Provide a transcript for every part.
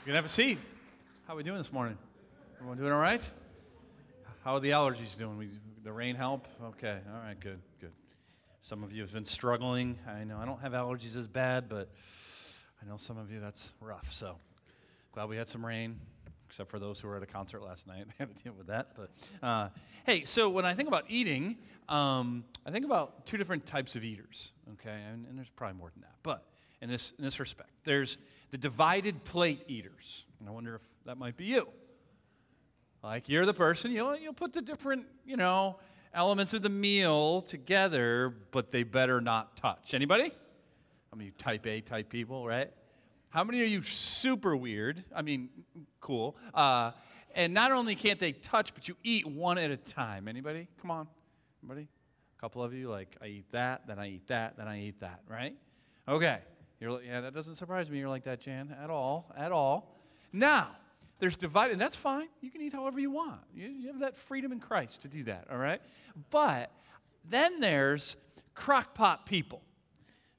You can have a seat. How are we doing this morning? Everyone doing all right? How are the allergies doing? We, the rain help? Okay, all right, good, good. Some of you have been struggling. I know I don't have allergies as bad, but I know some of you that's rough. So glad we had some rain, except for those who were at a concert last night. They had to deal with that. But uh, hey, so when I think about eating, um, I think about two different types of eaters. Okay, and, and there's probably more than that, but in this in this respect, there's the divided plate eaters. And I wonder if that might be you. Like you're the person, you know, you'll put the different, you know, elements of the meal together, but they better not touch. Anybody? I mean, you type A type people, right? How many are you super weird? I mean, cool. Uh, and not only can't they touch, but you eat one at a time. Anybody? Come on. Anybody? A couple of you, like, I eat that, then I eat that, then I eat that, right? Okay. You're like, yeah, that doesn't surprise me. You're like that, Jan, at all, at all. Now, there's divided, and that's fine. You can eat however you want. You, you have that freedom in Christ to do that, all right? But then there's crockpot people,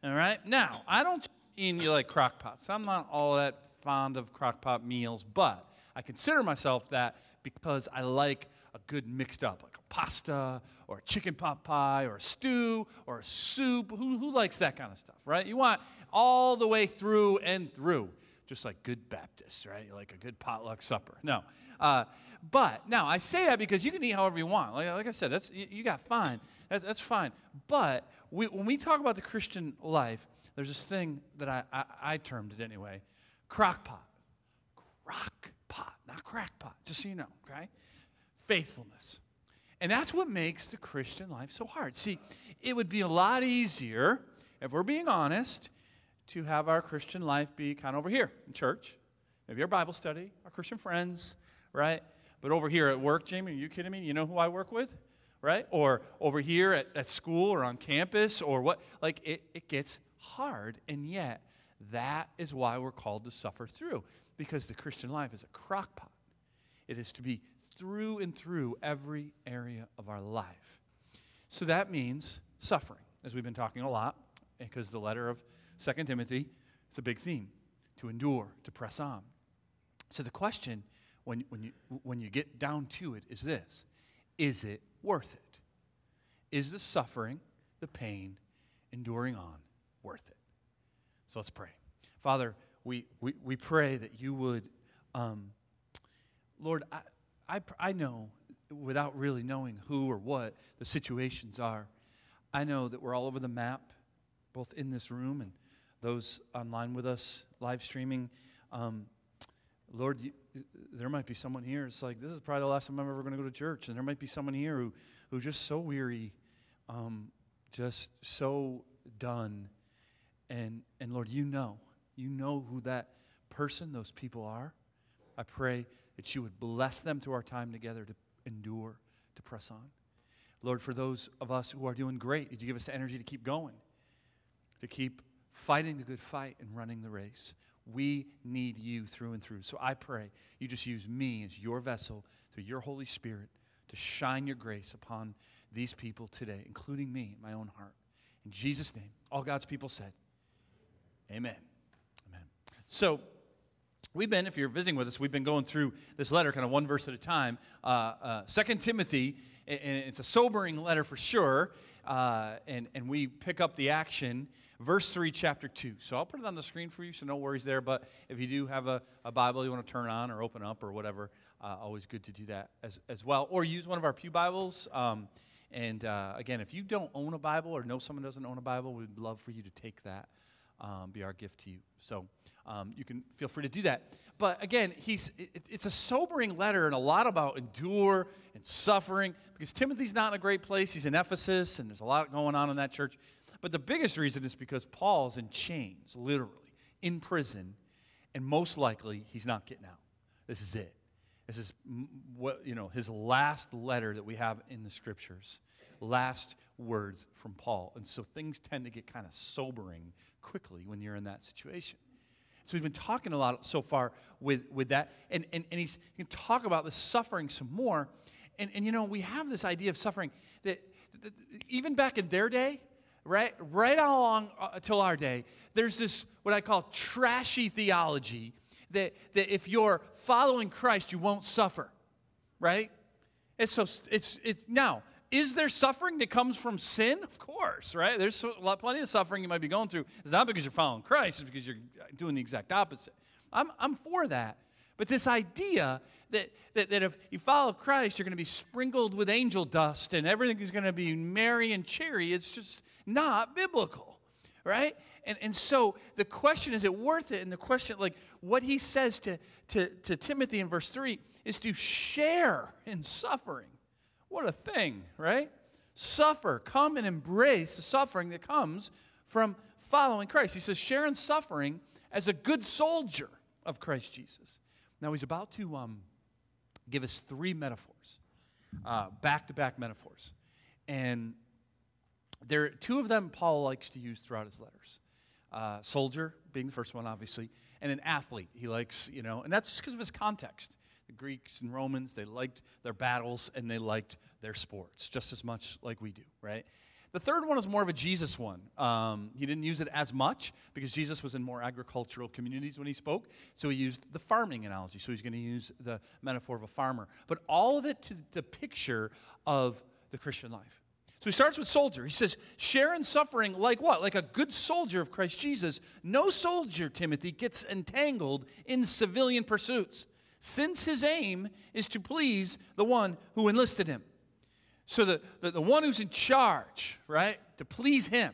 all right? Now, I don't eat you like crockpots. I'm not all that fond of crockpot meals, but I consider myself that because I like a good mixed up, like a pasta or a chicken pot pie or a stew or a soup. Who, who likes that kind of stuff, right? You want all the way through and through, just like good Baptists, right? Like a good potluck supper. No. Uh, but now I say that because you can eat however you want. Like, like I said, that's you, you got fine. That's, that's fine. But we, when we talk about the Christian life, there's this thing that I, I, I termed it anyway crockpot. Crockpot, not crackpot, just so you know, okay? Faithfulness. And that's what makes the Christian life so hard. See, it would be a lot easier, if we're being honest, to have our Christian life be kind of over here in church. Maybe our Bible study, our Christian friends, right? But over here at work, Jamie, are you kidding me? You know who I work with? Right? Or over here at, at school or on campus or what? Like it, it gets hard. And yet, that is why we're called to suffer through. Because the Christian life is a crock pot. It is to be through and through every area of our life. So that means suffering, as we've been talking a lot, because the letter of Second Timothy, it's a big theme to endure, to press on. So the question, when, when, you, when you get down to it, is this Is it worth it? Is the suffering, the pain, enduring on worth it? So let's pray. Father, we, we, we pray that you would, um, Lord, I, I, I know without really knowing who or what the situations are, I know that we're all over the map, both in this room and those online with us, live streaming. Um, Lord, you, there might be someone here. It's like, this is probably the last time I'm ever going to go to church. And there might be someone here who, who's just so weary, um, just so done. And, and Lord, you know. You know who that person, those people are. I pray that you would bless them through our time together to endure, to press on. Lord, for those of us who are doing great, did you give us the energy to keep going, to keep fighting the good fight and running the race. We need you through and through. So I pray you just use me as your vessel through your Holy Spirit to shine your grace upon these people today, including me, my own heart. In Jesus' name, all God's people said, Amen. Amen. So, we've been, if you're visiting with us, we've been going through this letter kind of one verse at a time. Uh, uh, Second Timothy, and it's a sobering letter for sure. Uh, and, and we pick up the action verse 3, chapter 2. So I'll put it on the screen for you, so no worries there. But if you do have a, a Bible you want to turn on or open up or whatever, uh, always good to do that as, as well. Or use one of our Pew Bibles. Um, and uh, again, if you don't own a Bible or know someone doesn't own a Bible, we'd love for you to take that, um, be our gift to you. So um, you can feel free to do that. But again, he's, it, it's a sobering letter and a lot about endure and suffering because Timothy's not in a great place. He's in Ephesus and there's a lot going on in that church. But the biggest reason is because Paul's in chains, literally, in prison, and most likely he's not getting out. This is it. This is what, you know, his last letter that we have in the scriptures, last words from Paul. And so things tend to get kind of sobering quickly when you're in that situation. So we've been talking a lot so far with, with that. And, and, and he's he can talk about the suffering some more. And, and you know, we have this idea of suffering that, that even back in their day, right, right along uh, till our day, there's this what I call trashy theology that, that if you're following Christ, you won't suffer, right? It's so, it's, it's, now, is there suffering that comes from sin? Of course, right? There's a lot, plenty of suffering you might be going through. It's not because you're following Christ, it's because you're doing the exact opposite. I'm, I'm for that. But this idea that, that, that if you follow Christ, you're going to be sprinkled with angel dust and everything is going to be merry and cheery, it's just not biblical, right? And, and so the question is it worth it? And the question, like what he says to, to, to Timothy in verse 3 is to share in suffering. What a thing, right? Suffer, come and embrace the suffering that comes from following Christ. He says, share in suffering as a good soldier of Christ Jesus. Now he's about to um, give us three metaphors, back to back metaphors. And there, are two of them Paul likes to use throughout his letters. Uh, soldier being the first one, obviously, and an athlete. He likes, you know, and that's just because of his context. The Greeks and Romans, they liked their battles and they liked their sports just as much like we do, right? The third one is more of a Jesus one. Um, he didn't use it as much because Jesus was in more agricultural communities when he spoke. So he used the farming analogy. So he's going to use the metaphor of a farmer. But all of it to the picture of the Christian life. So he starts with soldier. He says, share in suffering like what? Like a good soldier of Christ Jesus. No soldier, Timothy, gets entangled in civilian pursuits, since his aim is to please the one who enlisted him. So the, the, the one who's in charge, right, to please him.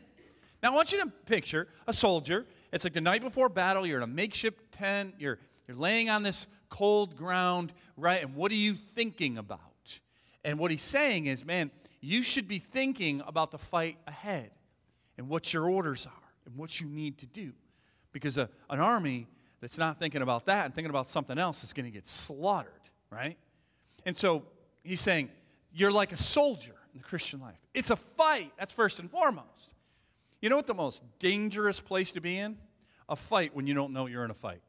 Now I want you to picture a soldier. It's like the night before battle, you're in a makeshift tent, you're, you're laying on this cold ground, right? And what are you thinking about? And what he's saying is, man, you should be thinking about the fight ahead and what your orders are and what you need to do. Because a, an army that's not thinking about that and thinking about something else is going to get slaughtered, right? And so he's saying, you're like a soldier in the Christian life. It's a fight, that's first and foremost. You know what the most dangerous place to be in? A fight when you don't know you're in a fight.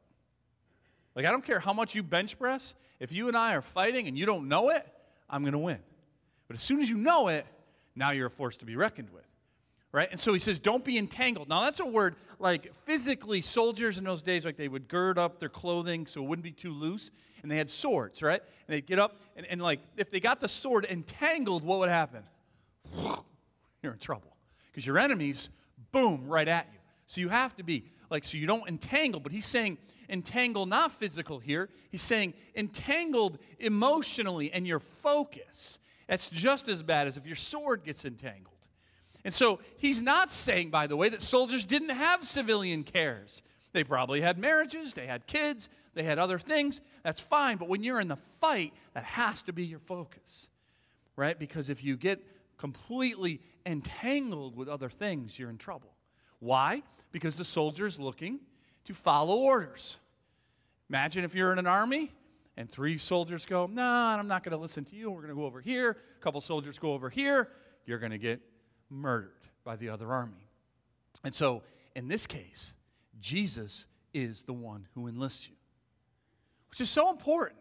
Like, I don't care how much you bench press, if you and I are fighting and you don't know it, I'm going to win. But as soon as you know it, now you're a force to be reckoned with. Right? And so he says, don't be entangled. Now, that's a word like physically, soldiers in those days, like they would gird up their clothing so it wouldn't be too loose and they had swords, right? And they'd get up, and, and like, if they got the sword entangled, what would happen? You're in trouble. Because your enemies, boom, right at you. So you have to be, like, so you don't entangle, but he's saying entangle, not physical here. He's saying entangled emotionally and your focus. That's just as bad as if your sword gets entangled. And so he's not saying, by the way, that soldiers didn't have civilian cares. They probably had marriages, they had kids, they had other things. That's fine. But when you're in the fight, that has to be your focus, right? Because if you get completely entangled with other things, you're in trouble. Why? Because the soldier is looking to follow orders. Imagine if you're in an army and three soldiers go, Nah, I'm not going to listen to you. We're going to go over here. A couple soldiers go over here. You're going to get murdered by the other army. And so, in this case, Jesus is the one who enlists you, which is so important.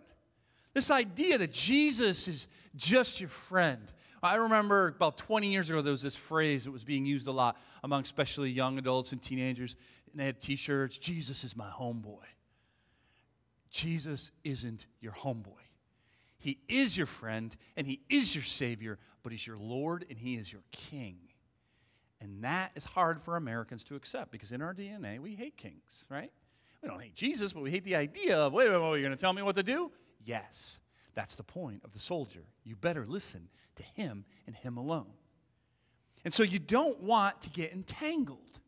This idea that Jesus is just your friend. I remember about 20 years ago, there was this phrase that was being used a lot among especially young adults and teenagers. And they had t shirts Jesus is my homeboy. Jesus isn't your homeboy. He is your friend and He is your Savior, but He's your Lord and He is your King. And that is hard for Americans to accept because in our DNA, we hate kings, right? We don't hate Jesus, but we hate the idea of, wait, wait, wait, you're going to tell me what to do? Yes, that's the point of the soldier. You better listen to him and him alone. And so you don't want to get entangled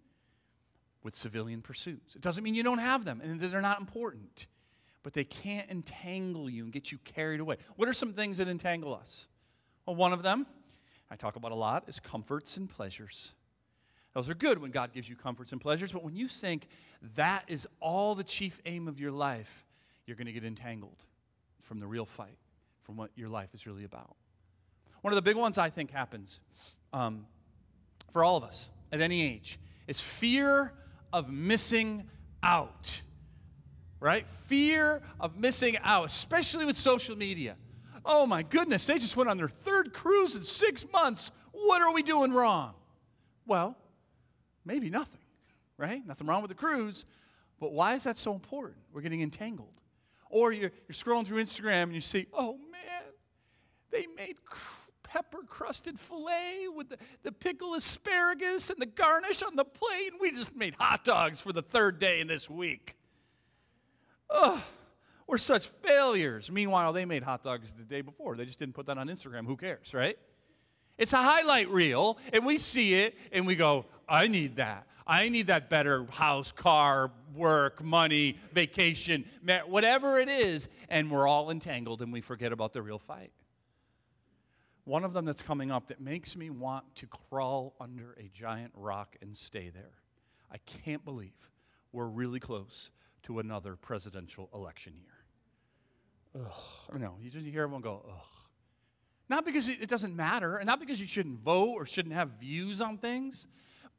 with civilian pursuits. It doesn't mean you don't have them and that they're not important, but they can't entangle you and get you carried away. What are some things that entangle us? Well, one of them, I talk about a lot, is comforts and pleasures. Those are good when God gives you comforts and pleasures, but when you think that is all the chief aim of your life, you're going to get entangled from the real fight, from what your life is really about. One of the big ones I think happens um, for all of us at any age is fear of missing out. Right? Fear of missing out, especially with social media. Oh my goodness, they just went on their third cruise in six months. What are we doing wrong? Well, maybe nothing, right? Nothing wrong with the cruise, But why is that so important? We're getting entangled. Or you're, you're scrolling through Instagram and you see, oh man, they made cr- pepper crusted filet with the, the pickle asparagus and the garnish on the plate. And we just made hot dogs for the third day in this week. Ugh, we're such failures. Meanwhile, they made hot dogs the day before. They just didn't put that on Instagram. Who cares, right? It's a highlight reel, and we see it and we go, I need that. I need that better house, car, work, money, vacation, whatever it is, and we're all entangled and we forget about the real fight. One of them that's coming up that makes me want to crawl under a giant rock and stay there. I can't believe we're really close to another presidential election year. Ugh. No, you just hear everyone go, ugh. Not because it doesn't matter, and not because you shouldn't vote or shouldn't have views on things,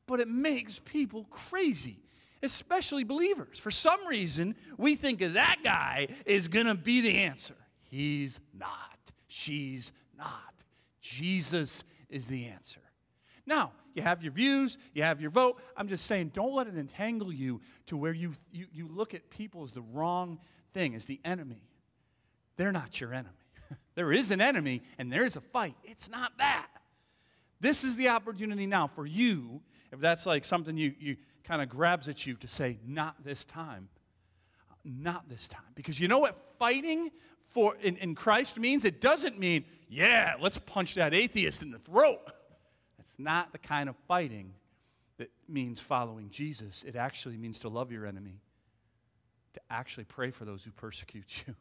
but it makes people crazy, especially believers. For some reason, we think that guy is going to be the answer. He's not. She's not. Jesus is the answer. Now, you have your views, you have your vote. I'm just saying, don't let it entangle you to where you, you, you look at people as the wrong thing, as the enemy. They're not your enemy. there is an enemy and there is a fight. It's not that. This is the opportunity now for you, if that's like something you, you kind of grabs at you to say, not this time. Not this time. Because you know what fighting for in, in Christ means? It doesn't mean, yeah, let's punch that atheist in the throat. That's not the kind of fighting that means following Jesus. It actually means to love your enemy, to actually pray for those who persecute you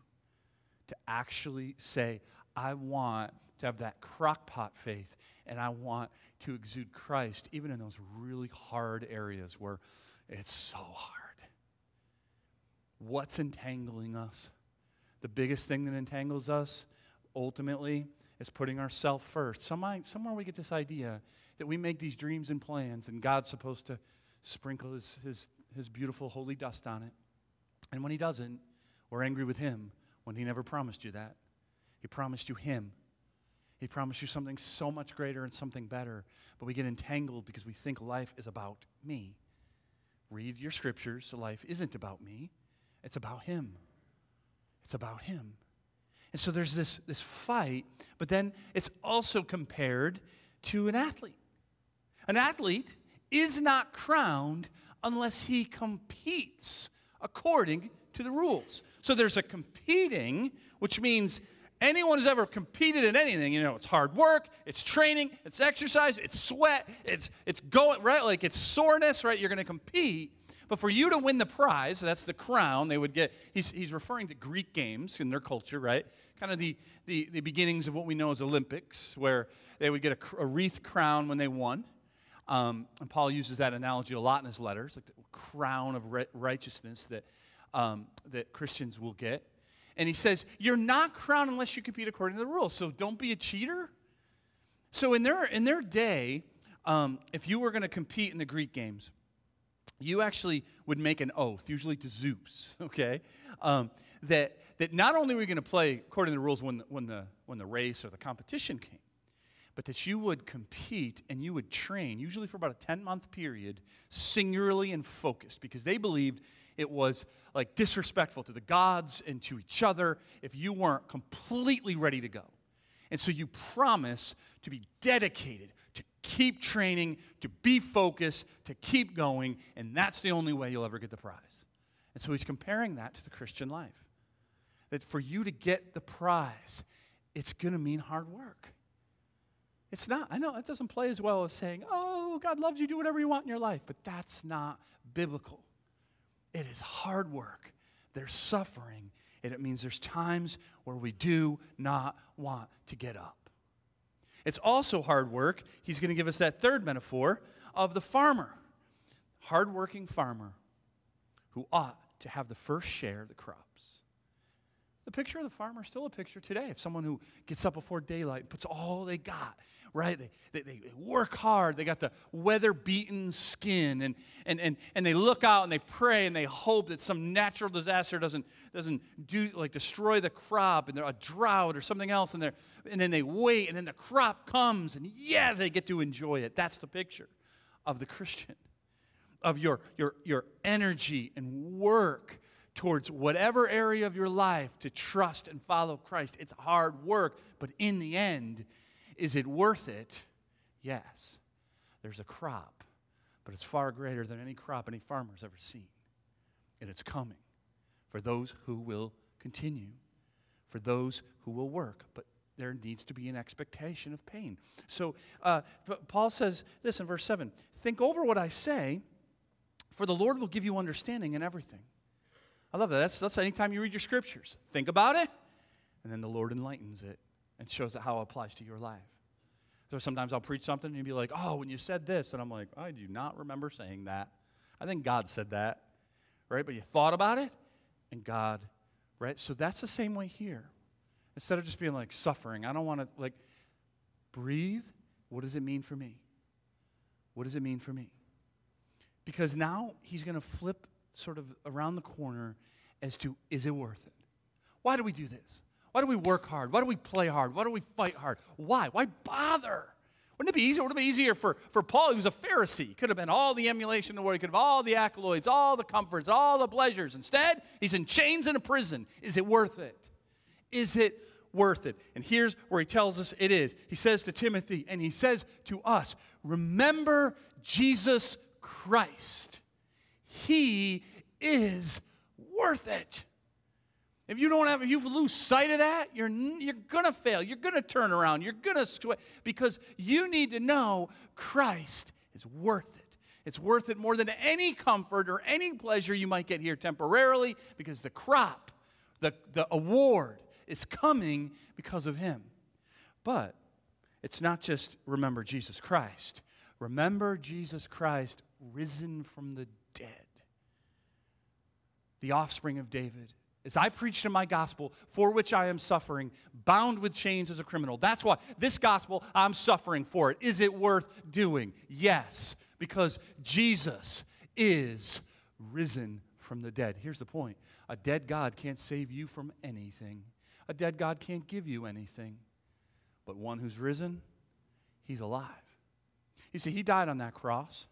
to actually say, I want to have that crockpot faith and I want to exude Christ even in those really hard areas where it's so hard. What's entangling us? The biggest thing that entangles us ultimately is putting ourselves first. Somewhere, we get this idea that we make these dreams and plans and God's supposed to sprinkle his, his, his beautiful holy dust on it. And when he doesn't, we're angry with him when He never promised you that. He promised you Him. He promised you something so much greater and something better. But we get entangled because we think life is about me. Read your scriptures. Life isn't about me, it's about Him. It's about Him. And so there's this, this fight, but then it's also compared to an athlete. An athlete is not crowned unless he competes according to the rules. So there's a competing, which means anyone who's ever competed in anything, you know, it's hard work, it's training, it's exercise, it's sweat, it's it's going right, like it's soreness, right? You're going to compete. But for you to win the prize, that's the crown they would get. He's, he's referring to Greek games in their culture, right? Kind of the, the, the beginnings of what we know as Olympics, where they would get a, a wreath crown when they won. Um, and Paul uses that analogy a lot in his letters, like the crown of righteousness that um, that Christians will get. And he says, You're not crowned unless you compete according to the rules. So don't be a cheater. So in their, in their day, um, if you were going to compete in the Greek games, you actually would make an oath, usually to Zeus, okay? Um, that, that not only were you going to play according to the rules when when, the, when the race or the competition came, but that you would compete and you would train, usually for about a 10 month period, singularly and focused, because they believed it was like disrespectful to the gods and to each other if you weren't completely ready to go. And so you promise to be dedicated, keep training, to be focused, to keep going, and that's the only way you'll ever get the prize. And so he's comparing that to the Christian life. That for you to get the prize, it's going to mean hard work. It's not. I know it doesn't play as well as saying, oh, God loves you, do whatever you want in your life, but that's not biblical. It is hard work. There's suffering, and it means there's times where we do not want to get up. It's also hard work. He's going to give us that third metaphor of the farmer, hardworking farmer who ought to have the first share of the crops. The picture of the farmer is still a picture today of someone who gets up before daylight and puts all they got right? They, they, they work hard. They got the weather beaten skin. And, and, and, and they look out and they pray and they hope that some natural disaster doesn't, doesn't do, like destroy the crop and a drought or something else. And, and then they wait and then the crop comes and yeah, they get to enjoy it. That's the picture of the Christian. of your, your, your energy and work towards whatever area of your life to trust and follow Christ. It's hard work, but in the end, is it worth it? Yes. There's a crop, but it's far greater than any crop any farmer's ever seen. And it's coming for those who will continue, for those who will work. But there needs to be an expectation of pain. So uh, Paul says this in verse 7 Think over what I say, for the Lord will give you understanding in everything. I love that. That's, that's anytime you read your scriptures. Think about it, and then the Lord enlightens it and shows it how it applies to your life. So sometimes I'll preach something and you'll be like, oh, when you said this, and I'm like, I do not remember saying that. I think God said that, right? But you thought about it, and God, right? So that's the same way here. Instead of just being like suffering, I don't want to, like, breathe. What does it mean for me? What does it mean for me? Because now he's going to flip sort of around the corner as to is it worth it? Why do we do this? Why do we work hard? Why do we play hard? Why do we fight hard? Why? Why bother? Wouldn't it be easier? Would it be easier for, for Paul? He was a Pharisee. He could have been all the emulation in the world. He could have all the accolades, all the comforts, all the pleasures. Instead, he's in chains in a prison. Is it worth it? Is it worth it? And here's where he tells us it is. He says to Timothy, and he says to us, Remember Jesus Christ. He is worth it. If you don't have, if you lose sight of that, you're, you're gonna fail. You're gonna turn around. You're gonna sweat because you need to know Christ is worth it. It's worth it more than any comfort or any pleasure you might get here temporarily because the crop, the, the award is coming because of Him. But it's not just remember Jesus Christ. Remember Jesus Christ risen from the dead, the offspring of David as I preach in my gospel, for which I am suffering, bound with chains as a criminal. That's why this gospel, I'm suffering for it. Is it worth doing? Yes, because Jesus is risen from the dead. Here's the point a dead God can't save you from anything, a dead God can't give you anything. But one who's risen, he's alive. You see, he died on that cross,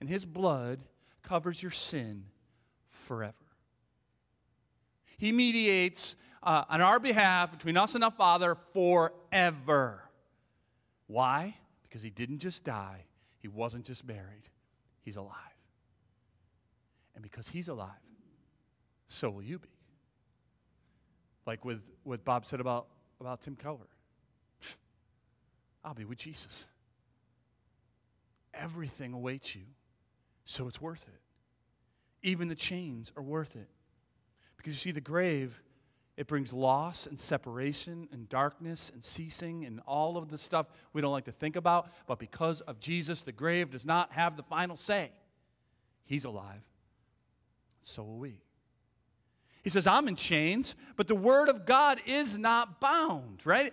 and his blood covers your sin forever. He mediates uh, on our behalf between us and our Father forever. Why? Because he didn't just die, he wasn't just buried, he's alive. And because he's alive, so will you be. Like with what Bob said about, about Tim Keller. I'll be with Jesus. Everything awaits you, so it's worth it. Even the chains are worth it. Because you see, the grave, it brings loss and separation and darkness and ceasing and all of the stuff we don't like to think about. But because of Jesus, the grave does not have the final say. He's alive. So will we. He says, I'm in chains, but the word of God is not bound, right?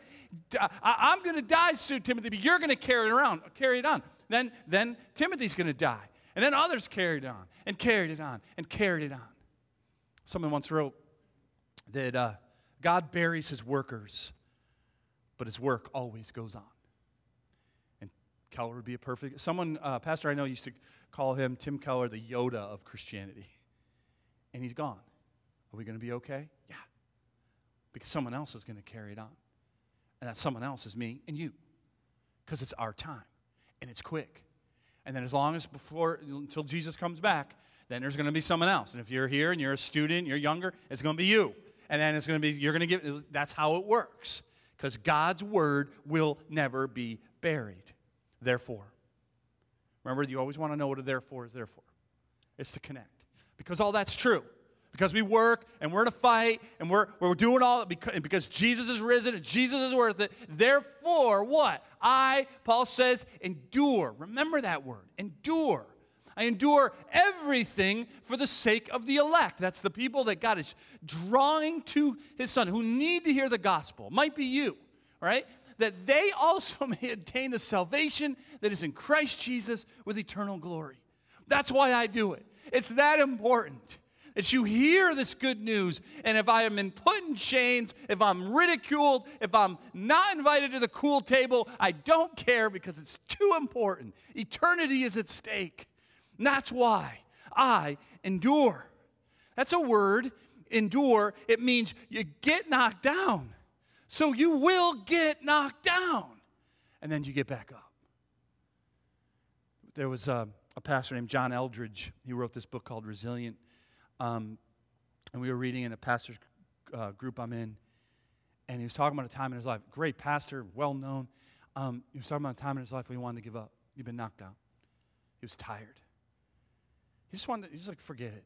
I'm going to die soon, Timothy, but you're going to carry it around, carry it on. Then, then Timothy's going to die. And then others carried on and carried it on and carried it on. Someone once wrote that uh, God buries his workers, but his work always goes on. And Keller would be a perfect. Someone, uh, pastor I know, used to call him Tim Keller the Yoda of Christianity, and he's gone. Are we going to be okay? Yeah, because someone else is going to carry it on, and that someone else is me and you, because it's our time, and it's quick. And then as long as before until Jesus comes back, then there's going to be someone else. And if you're here and you're a student, you're younger, it's going to be you. And then it's going to be, you're going to give, that's how it works. Because God's word will never be buried. Therefore, remember, you always want to know what a therefore is there for. It's to connect. Because all that's true. Because we work and we're in a fight and we're, we're doing all because, and because Jesus is risen and Jesus is worth it. Therefore, what? I, Paul says, endure. Remember that word. Endure. I endure everything for the sake of the elect. That's the people that God is drawing to his son who need to hear the gospel. Might be you, right? That they also may attain the salvation that is in Christ Jesus with eternal glory. That's why I do it. It's that important that you hear this good news. And if I am in put in chains, if I'm ridiculed, if I'm not invited to the cool table, I don't care because it's too important. Eternity is at stake. That's why I endure. That's a word, endure. It means you get knocked down. So you will get knocked down. And then you get back up. There was a, a pastor named John Eldredge. He wrote this book called Resilient. Um, and we were reading in a pastor's uh, group I'm in. And he was talking about a time in his life. Great pastor, well known. Um, he was talking about a time in his life when he wanted to give up. He'd been knocked down. He was tired. He just wanted, to, he's like, forget it.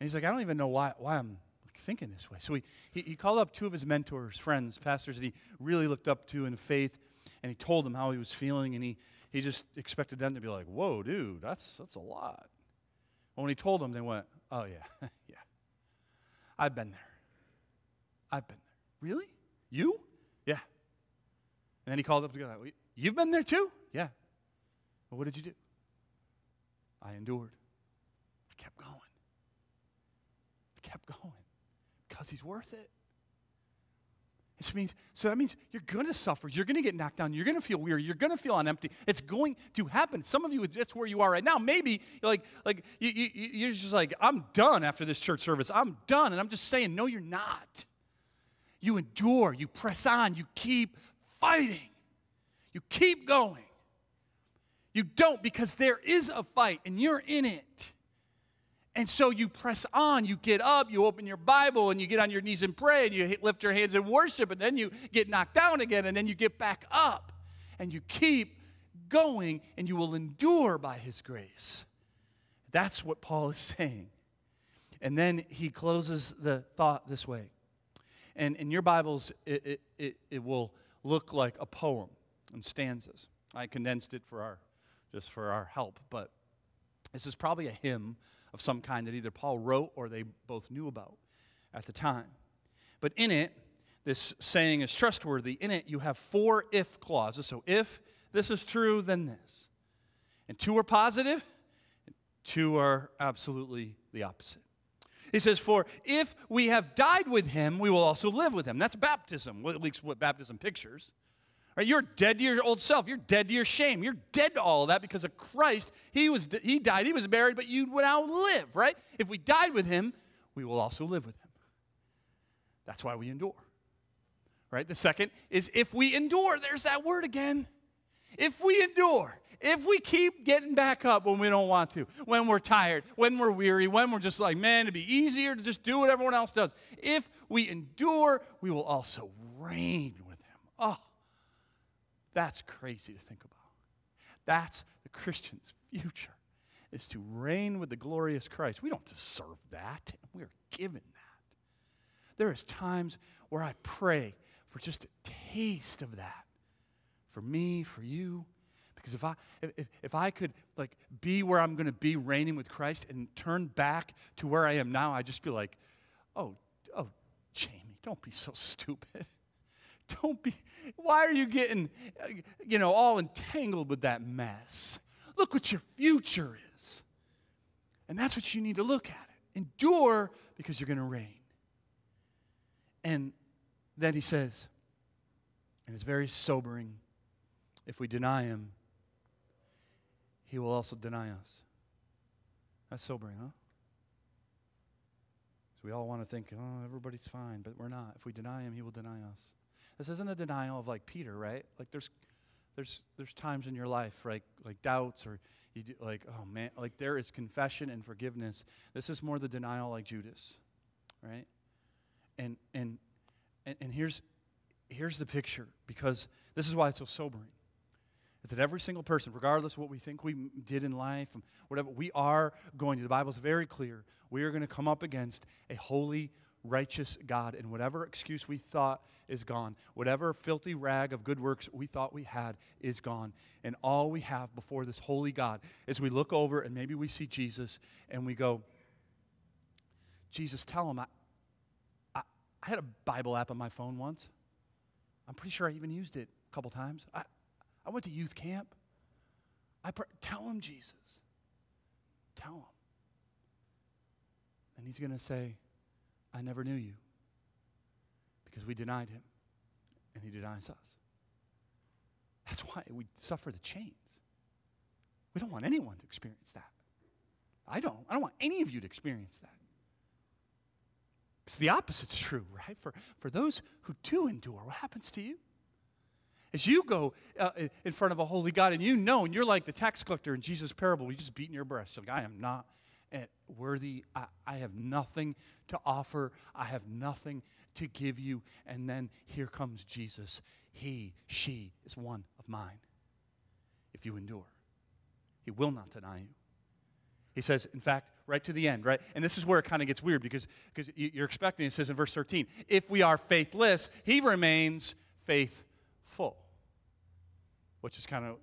And he's like, I don't even know why, why I'm thinking this way. So he, he, he, called up two of his mentors, friends, pastors that he really looked up to in faith, and he told them how he was feeling, and he, he just expected them to be like, whoa, dude, that's, that's a lot. But when he told them, they went, oh, yeah, yeah. I've been there. I've been there. Really? You? Yeah. And then he called up the guy, you've been there too? Yeah. Well, what did you do? I endured. I kept going. I kept going because he's worth it. It means, so that means you're going to suffer. You're going to get knocked down. You're going to feel weary. You're going to feel unempty. It's going to happen. Some of you, that's where you are right now. Maybe like, like you, you, you're just like, I'm done after this church service. I'm done. And I'm just saying, no, you're not. You endure. You press on. You keep fighting. You keep going. You don't because there is a fight and you're in it. And so you press on, you get up, you open your Bible, and you get on your knees and pray, and you lift your hands in worship, and then you get knocked down again, and then you get back up, and you keep going, and you will endure by His grace. That's what Paul is saying. And then he closes the thought this way. And in your Bibles, it, it, it, it will look like a poem in stanzas. I condensed it for our just for our help. But this is probably a hymn of some kind that either Paul wrote or they both knew about at the time. But in it, this saying is trustworthy. In it, you have four if clauses. So if this is true, then this. And two are positive, and two are absolutely the opposite. He says, For if we have died with him, we will also live with him. That's baptism, at least what baptism pictures. Right? You're dead to your old self. You're dead to your shame. You're dead to all of that because of Christ. He was he died. He was buried, but you now live. Right? If we died with him, we will also live with him. That's why we endure. Right? The second is if we endure. There's that word again. If we endure, if we keep getting back up when we don't want to, when we're tired, when we're weary, when we're just like, man, it'd be easier to just do what everyone else does. If we endure, we will also reign with him. Oh, that's crazy to think about. That's the Christian's future, is to reign with the glorious Christ. We don't deserve that. We're given that. There is times where I pray for just a taste of that. For me, for you. Because if I if, if I could like be where I'm gonna be reigning with Christ and turn back to where I am now, I'd just be like, oh, oh, Jamie, don't be so stupid. Don't be, why are you getting, you know, all entangled with that mess? Look what your future is. And that's what you need to look at it. Endure because you're going to reign. And then he says, and it's very sobering if we deny him, he will also deny us. That's sobering, huh? So we all want to think, oh, everybody's fine, but we're not. If we deny him, he will deny us. This isn't a denial of like Peter, right? Like there's there's there's times in your life, right? Like doubts or you do, like oh man, like there is confession and forgiveness. This is more the denial like Judas, right? And and and, and here's here's the picture because this is why it's so sobering. Is that every single person, regardless of what we think we did in life, whatever, we are going to, the Bible is very clear, we are going to come up against a holy, righteous God, and whatever excuse we thought is gone. Whatever filthy rag of good works we thought we had is gone. And all we have before this holy God is we look over and maybe we see Jesus and we go, Jesus, tell him I, I, I had a Bible app on my phone once. I'm pretty sure I even used it a couple times. I, I went to youth camp. I pr- tell him, Jesus. Tell him. And he's going to say, I never knew you because we denied him and he denies us. That's why we suffer the chains. We don't want anyone to experience that. I don't. I don't want any of you to experience that. Because the opposite's true, right? For, for those who do endure, what happens to you? As you go uh, in front of a holy God and you know, and you're like the tax collector in Jesus' parable, you just beating your breast. Like, I am not worthy. I, I have nothing to offer. I have nothing to give you. And then here comes Jesus. He, she is one of mine. If you endure, He will not deny you. He says, in fact, right to the end, right? And this is where it kind of gets weird because, because you're expecting, it says in verse 13, if we are faithless, he remains faithful. Which is kind of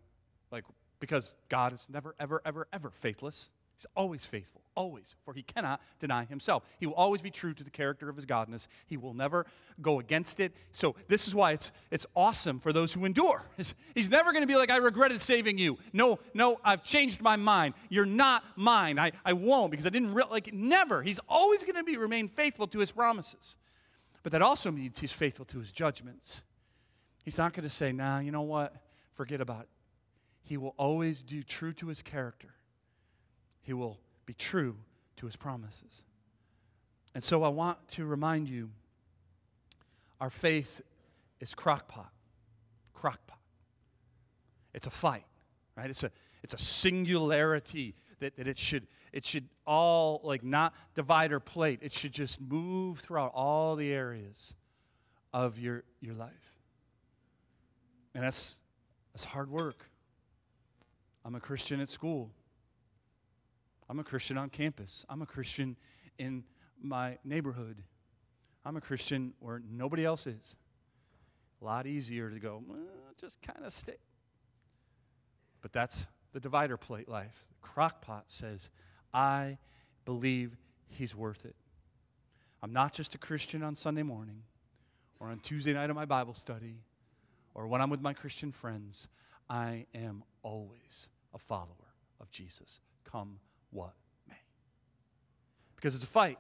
like, because God is never, ever, ever, ever faithless. He's always faithful, always, for he cannot deny himself. He will always be true to the character of his godness. He will never go against it. So this is why it's it's awesome for those who endure. He's never going to be like, I regretted saving you. No, no, I've changed my mind. You're not mine. I, I won't because I didn't re-. like never. He's always going to be remain faithful to his promises. But that also means he's faithful to his judgments. He's not going to say, nah, you know what? Forget about it. He will always do true to his character he will be true to his promises. And so I want to remind you our faith is crockpot. Crockpot. It's a fight, right? It's a, it's a singularity that, that it should it should all like not divide or plate. It should just move throughout all the areas of your, your life. And that's that's hard work. I'm a Christian at school. I'm a Christian on campus. I'm a Christian in my neighborhood. I'm a Christian where nobody else is. A lot easier to go, just kind of stay. But that's the divider plate life. Crockpot says, I believe he's worth it. I'm not just a Christian on Sunday morning or on Tuesday night of my Bible study or when I'm with my Christian friends. I am always a follower of Jesus. Come what may. Because it's a fight.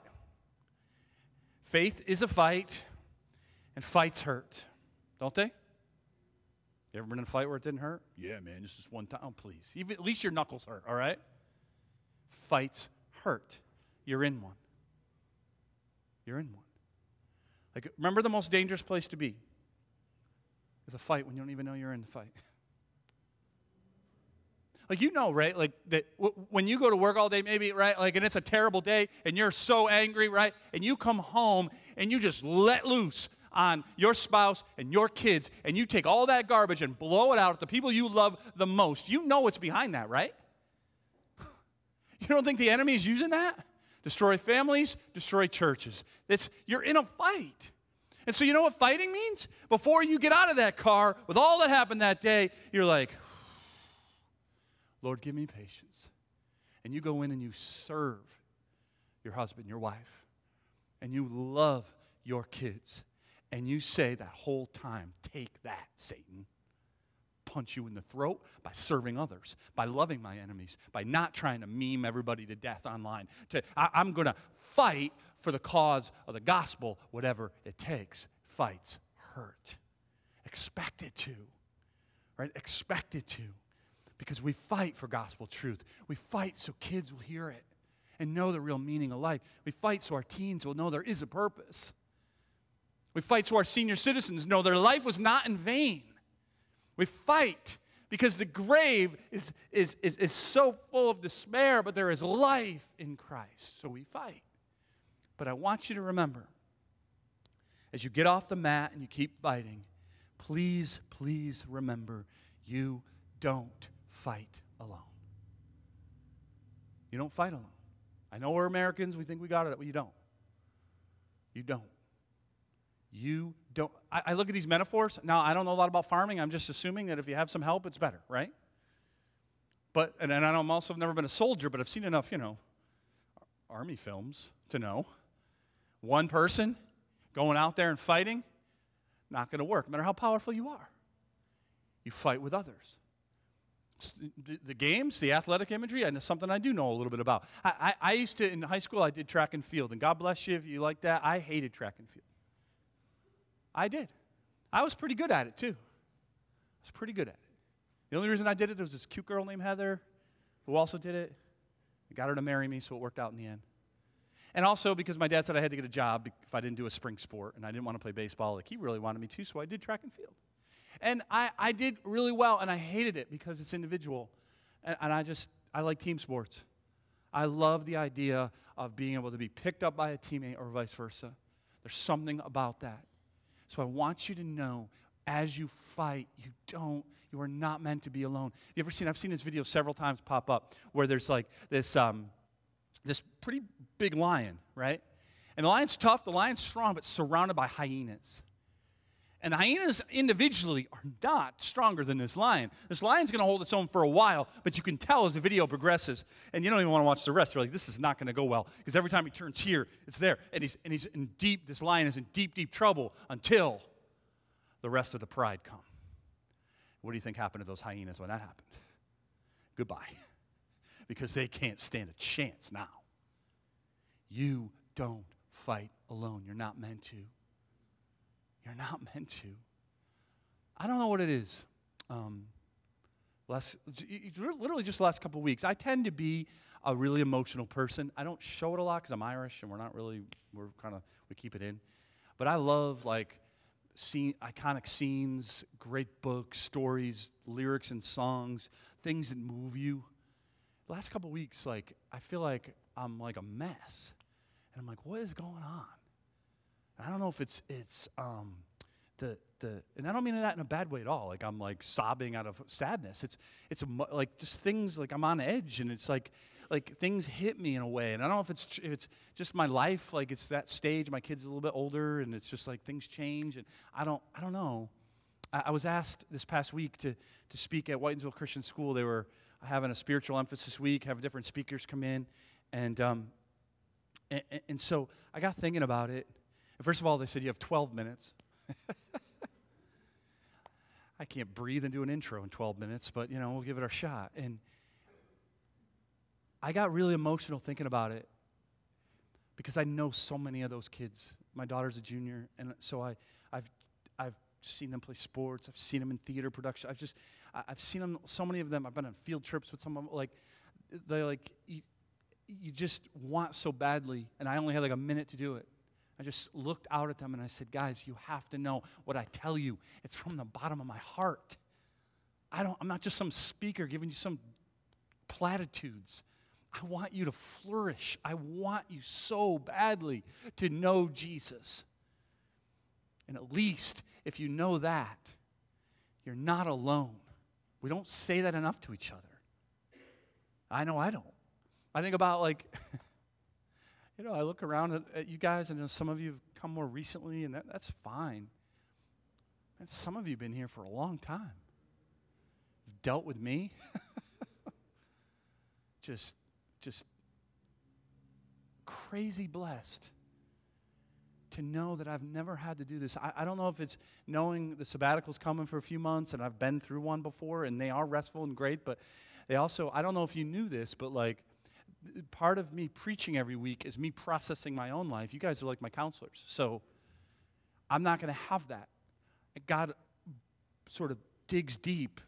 Faith is a fight, and fights hurt, don't they? You ever been in a fight where it didn't hurt? Yeah, man, just this one time. Oh, please. Even, at least your knuckles hurt, all right? Fights hurt. You're in one. You're in one. Like, remember the most dangerous place to be is a fight when you don't even know you're in the fight. Like, you know, right? Like, that w- when you go to work all day, maybe, right? Like, and it's a terrible day, and you're so angry, right? And you come home and you just let loose on your spouse and your kids, and you take all that garbage and blow it out at the people you love the most. You know what's behind that, right? You don't think the enemy is using that? Destroy families, destroy churches. It's, you're in a fight. And so, you know what fighting means? Before you get out of that car with all that happened that day, you're like, Lord, give me patience. And you go in and you serve your husband, your wife, and you love your kids. And you say that whole time, Take that, Satan. Punch you in the throat by serving others, by loving my enemies, by not trying to meme everybody to death online. To, I, I'm going to fight for the cause of the gospel, whatever it takes. Fights hurt. Expect it to, right? Expect it to because we fight for gospel truth. We fight so kids will hear it and know the real meaning of life. We fight so our teens will know there is a purpose. We fight so our senior citizens know their life was not in vain. We fight because the grave is, is, is, is so full of despair, but there is life in Christ. So we fight. But I want you to remember as you get off the mat and you keep fighting, please, please remember you don't fight alone. You don't fight alone. I know we're Americans, we think we got it, but you don't. You don't. You don't. I, I, look at these metaphors. Now, I don't know a lot about farming. I'm just assuming that if you have some help, it's better, right? But, and, and I'm also never been a soldier, but I've seen enough, you know, army films to know one person going out there and fighting, not going to work, no matter how powerful you are. You fight with others the games, the athletic imagery, and it's something I do know a little bit about. I, I, I, used to, in high school, I did track and field, and God bless you if you like that. I hated track and field. I did. I was pretty good at it, too. I was pretty good at it. The only reason I did it was this cute girl named Heather. who also did it? I got her to marry me, so it worked out in the end. And also because my dad said I had to get a job if I didn't do a spring sport, and I didn't want to play baseball like he really wanted me to, so I did track and field. And I, I did really well, and I hated it because it's individual. And, and I just, I like team sports. I love the idea of being able to be picked up by a teammate or vice versa. There's something about that. So I want you to know as you fight, you don't, you are not meant to be alone. You ever seen, I've seen this video several times pop up where there's like this, um, this pretty big lion, right? And the lion's tough, the lion's strong, but surrounded by hyenas. And hyenas individually are not stronger than this lion. This lion's going to hold its own for a while, but you can tell as the video progresses, and you don't even want to watch the rest. You're like, this is not going to go well. Because every time he turns here, it's there. And he's, and he's in deep, this lion is in deep, deep trouble until the rest of the pride come. What do you think happened to those hyenas when that happened? Goodbye. because they can't stand a chance now. You don't fight alone. You're not meant to. You're not meant to. I don't know what it is. Um, last, literally just the last couple weeks. I tend to be a really emotional person. I don't show it a lot because I'm Irish and we're not really, we're kind of, we keep it in. But I love like scene, iconic scenes, great books, stories, lyrics and songs, things that move you. The last couple weeks, like, I feel like I'm like a mess. And I'm like, what is going on? I don't know if it's it's um, the the and I don't mean that in a bad way at all. Like I'm like sobbing out of sadness. It's it's like just things like I'm on edge and it's like like things hit me in a way. And I don't know if it's if it's just my life. Like it's that stage. My kid's a little bit older and it's just like things change and I don't I don't know. I, I was asked this past week to to speak at Whitinsville Christian School. They were having a spiritual emphasis week. Have different speakers come in and um and, and so I got thinking about it and first of all, they said, You have 12 minutes. I can't breathe and do an intro in 12 minutes, but, you know, we'll give it our shot. And I got really emotional thinking about it because I know so many of those kids. My daughter's a junior, and so I, I've, I've seen them play sports. I've seen them in theater production. I've just, I've seen them, so many of them. I've been on field trips with some of them. Like, they like, you, you just want so badly, and I only had like a minute to do it. I just looked out at them and I said, Guys, you have to know what I tell you. It's from the bottom of my heart. I don't, I'm not just some speaker giving you some platitudes. I want you to flourish. I want you so badly to know Jesus. And at least if you know that, you're not alone. We don't say that enough to each other. I know I don't. I think about like, you know, I look around at, at you guys, and some of you have come more recently, and that, that's fine. And some of you have been here for a long time. You've dealt with me. just, just crazy blessed to know that I've never had to do this. I, I, don't know if it's knowing the sabbatical's coming for a few months and I've been through one before and they are restful and great, but they also, I don't know if you knew this, but like part of me preaching every week is me processing my own life. You guys are like my counselors. So I'm not going to have that. God sort of digs deep,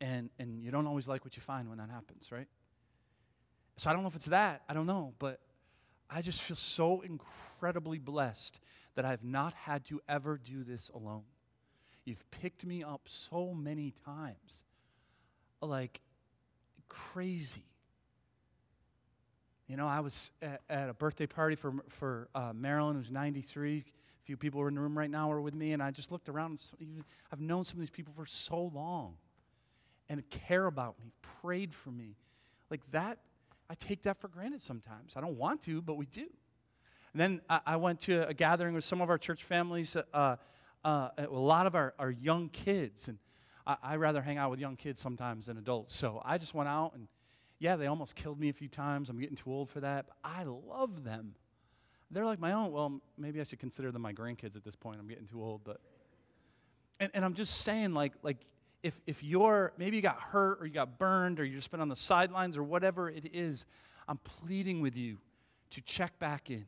and, and you don't always like what you find when that happens, right? So I don't know if it's that. I don't know. But I just feel so incredibly blessed that I've not had to ever do this alone. You've picked me up so many times, like crazy. You know, I was at, at a birthday party for, for uh, Marilyn, who's 93. A few people are in the room right now are with me, and I just looked around. And I've known some of these people for so long and care about me, prayed for me. Like that, I take that for granted sometimes. I don't want to, but we do. And then I, I went to a gathering with some of our church families, uh, uh, a lot of our, our young kids. And I, I rather hang out with young kids sometimes than adults. So I just went out and yeah, they almost killed me a few times. I'm getting too old for that. But I love them. They're like my own. Well, maybe I should consider them my grandkids at this point. I'm getting too old, but and, and I'm just saying, like, like if if you're maybe you got hurt or you got burned or you just been on the sidelines or whatever it is, I'm pleading with you to check back in,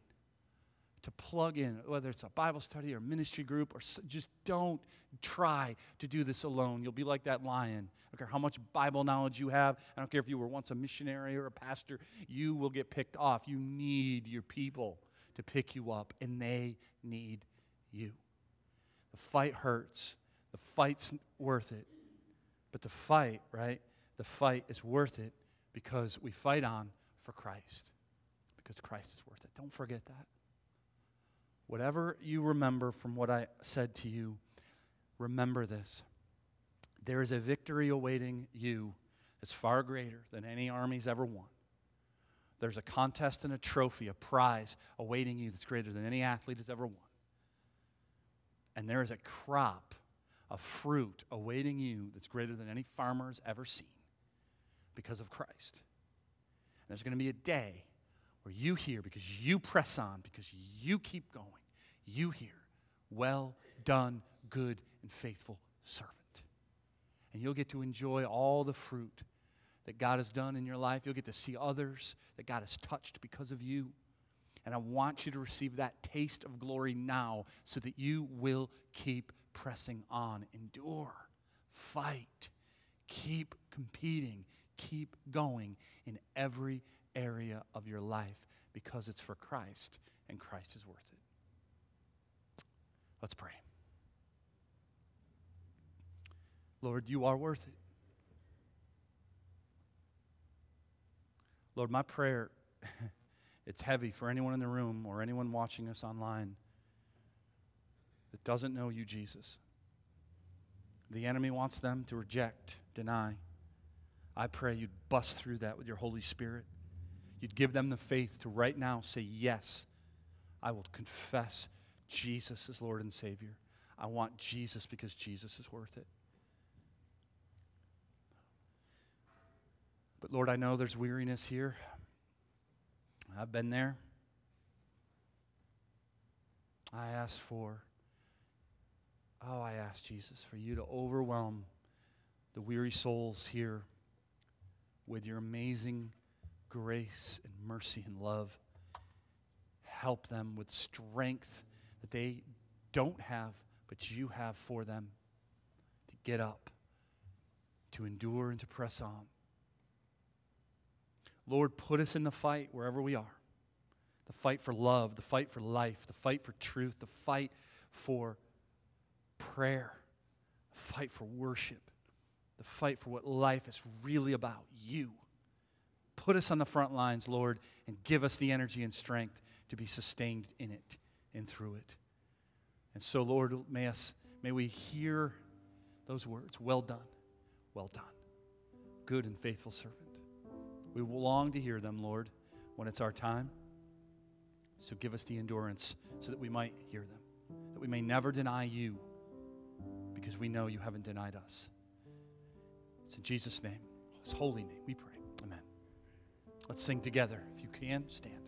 to plug in, whether it's a Bible study or ministry group, or just don't try to do this alone. You'll be like that lion. I don't care how much Bible knowledge you have. I don't care if you were once a missionary or a pastor. You will get picked off. You need your people to pick you up, and they need you. The fight hurts. The fight's worth it. But the fight, right? The fight is worth it because we fight on for Christ. Because Christ is worth it. Don't forget that. Whatever you remember from what I said to you, remember this. There is a victory awaiting you that's far greater than any army's ever won. There's a contest and a trophy, a prize awaiting you that's greater than any athlete has ever won. And there is a crop of fruit awaiting you that's greater than any farmer's ever seen because of Christ. And there's going to be a day where you hear, because you press on, because you keep going, you hear, well done, good and faithful servant. And you'll get to enjoy all the fruit that God has done in your life. You'll get to see others that God has touched because of you. And I want you to receive that taste of glory now so that you will keep pressing on. Endure, fight, keep competing, keep going in every area of your life because it's for Christ and Christ is worth it. Let's pray. Lord, you are worth it. Lord, my prayer, it's heavy for anyone in the room or anyone watching us online that doesn't know you, Jesus. The enemy wants them to reject, deny. I pray you'd bust through that with your Holy Spirit. You'd give them the faith to right now say, Yes, I will confess Jesus as Lord and Savior. I want Jesus because Jesus is worth it. But Lord, I know there's weariness here. I've been there. I ask for, oh, I ask Jesus for you to overwhelm the weary souls here with your amazing grace and mercy and love. Help them with strength that they don't have, but you have for them to get up, to endure, and to press on. Lord, put us in the fight wherever we are the fight for love, the fight for life, the fight for truth, the fight for prayer, the fight for worship, the fight for what life is really about you. Put us on the front lines, Lord, and give us the energy and strength to be sustained in it and through it. And so, Lord, may, us, may we hear those words well done, well done, good and faithful servant. We long to hear them, Lord, when it's our time. So give us the endurance so that we might hear them, that we may never deny you because we know you haven't denied us. It's in Jesus' name, his holy name, we pray. Amen. Let's sing together. If you can, stand.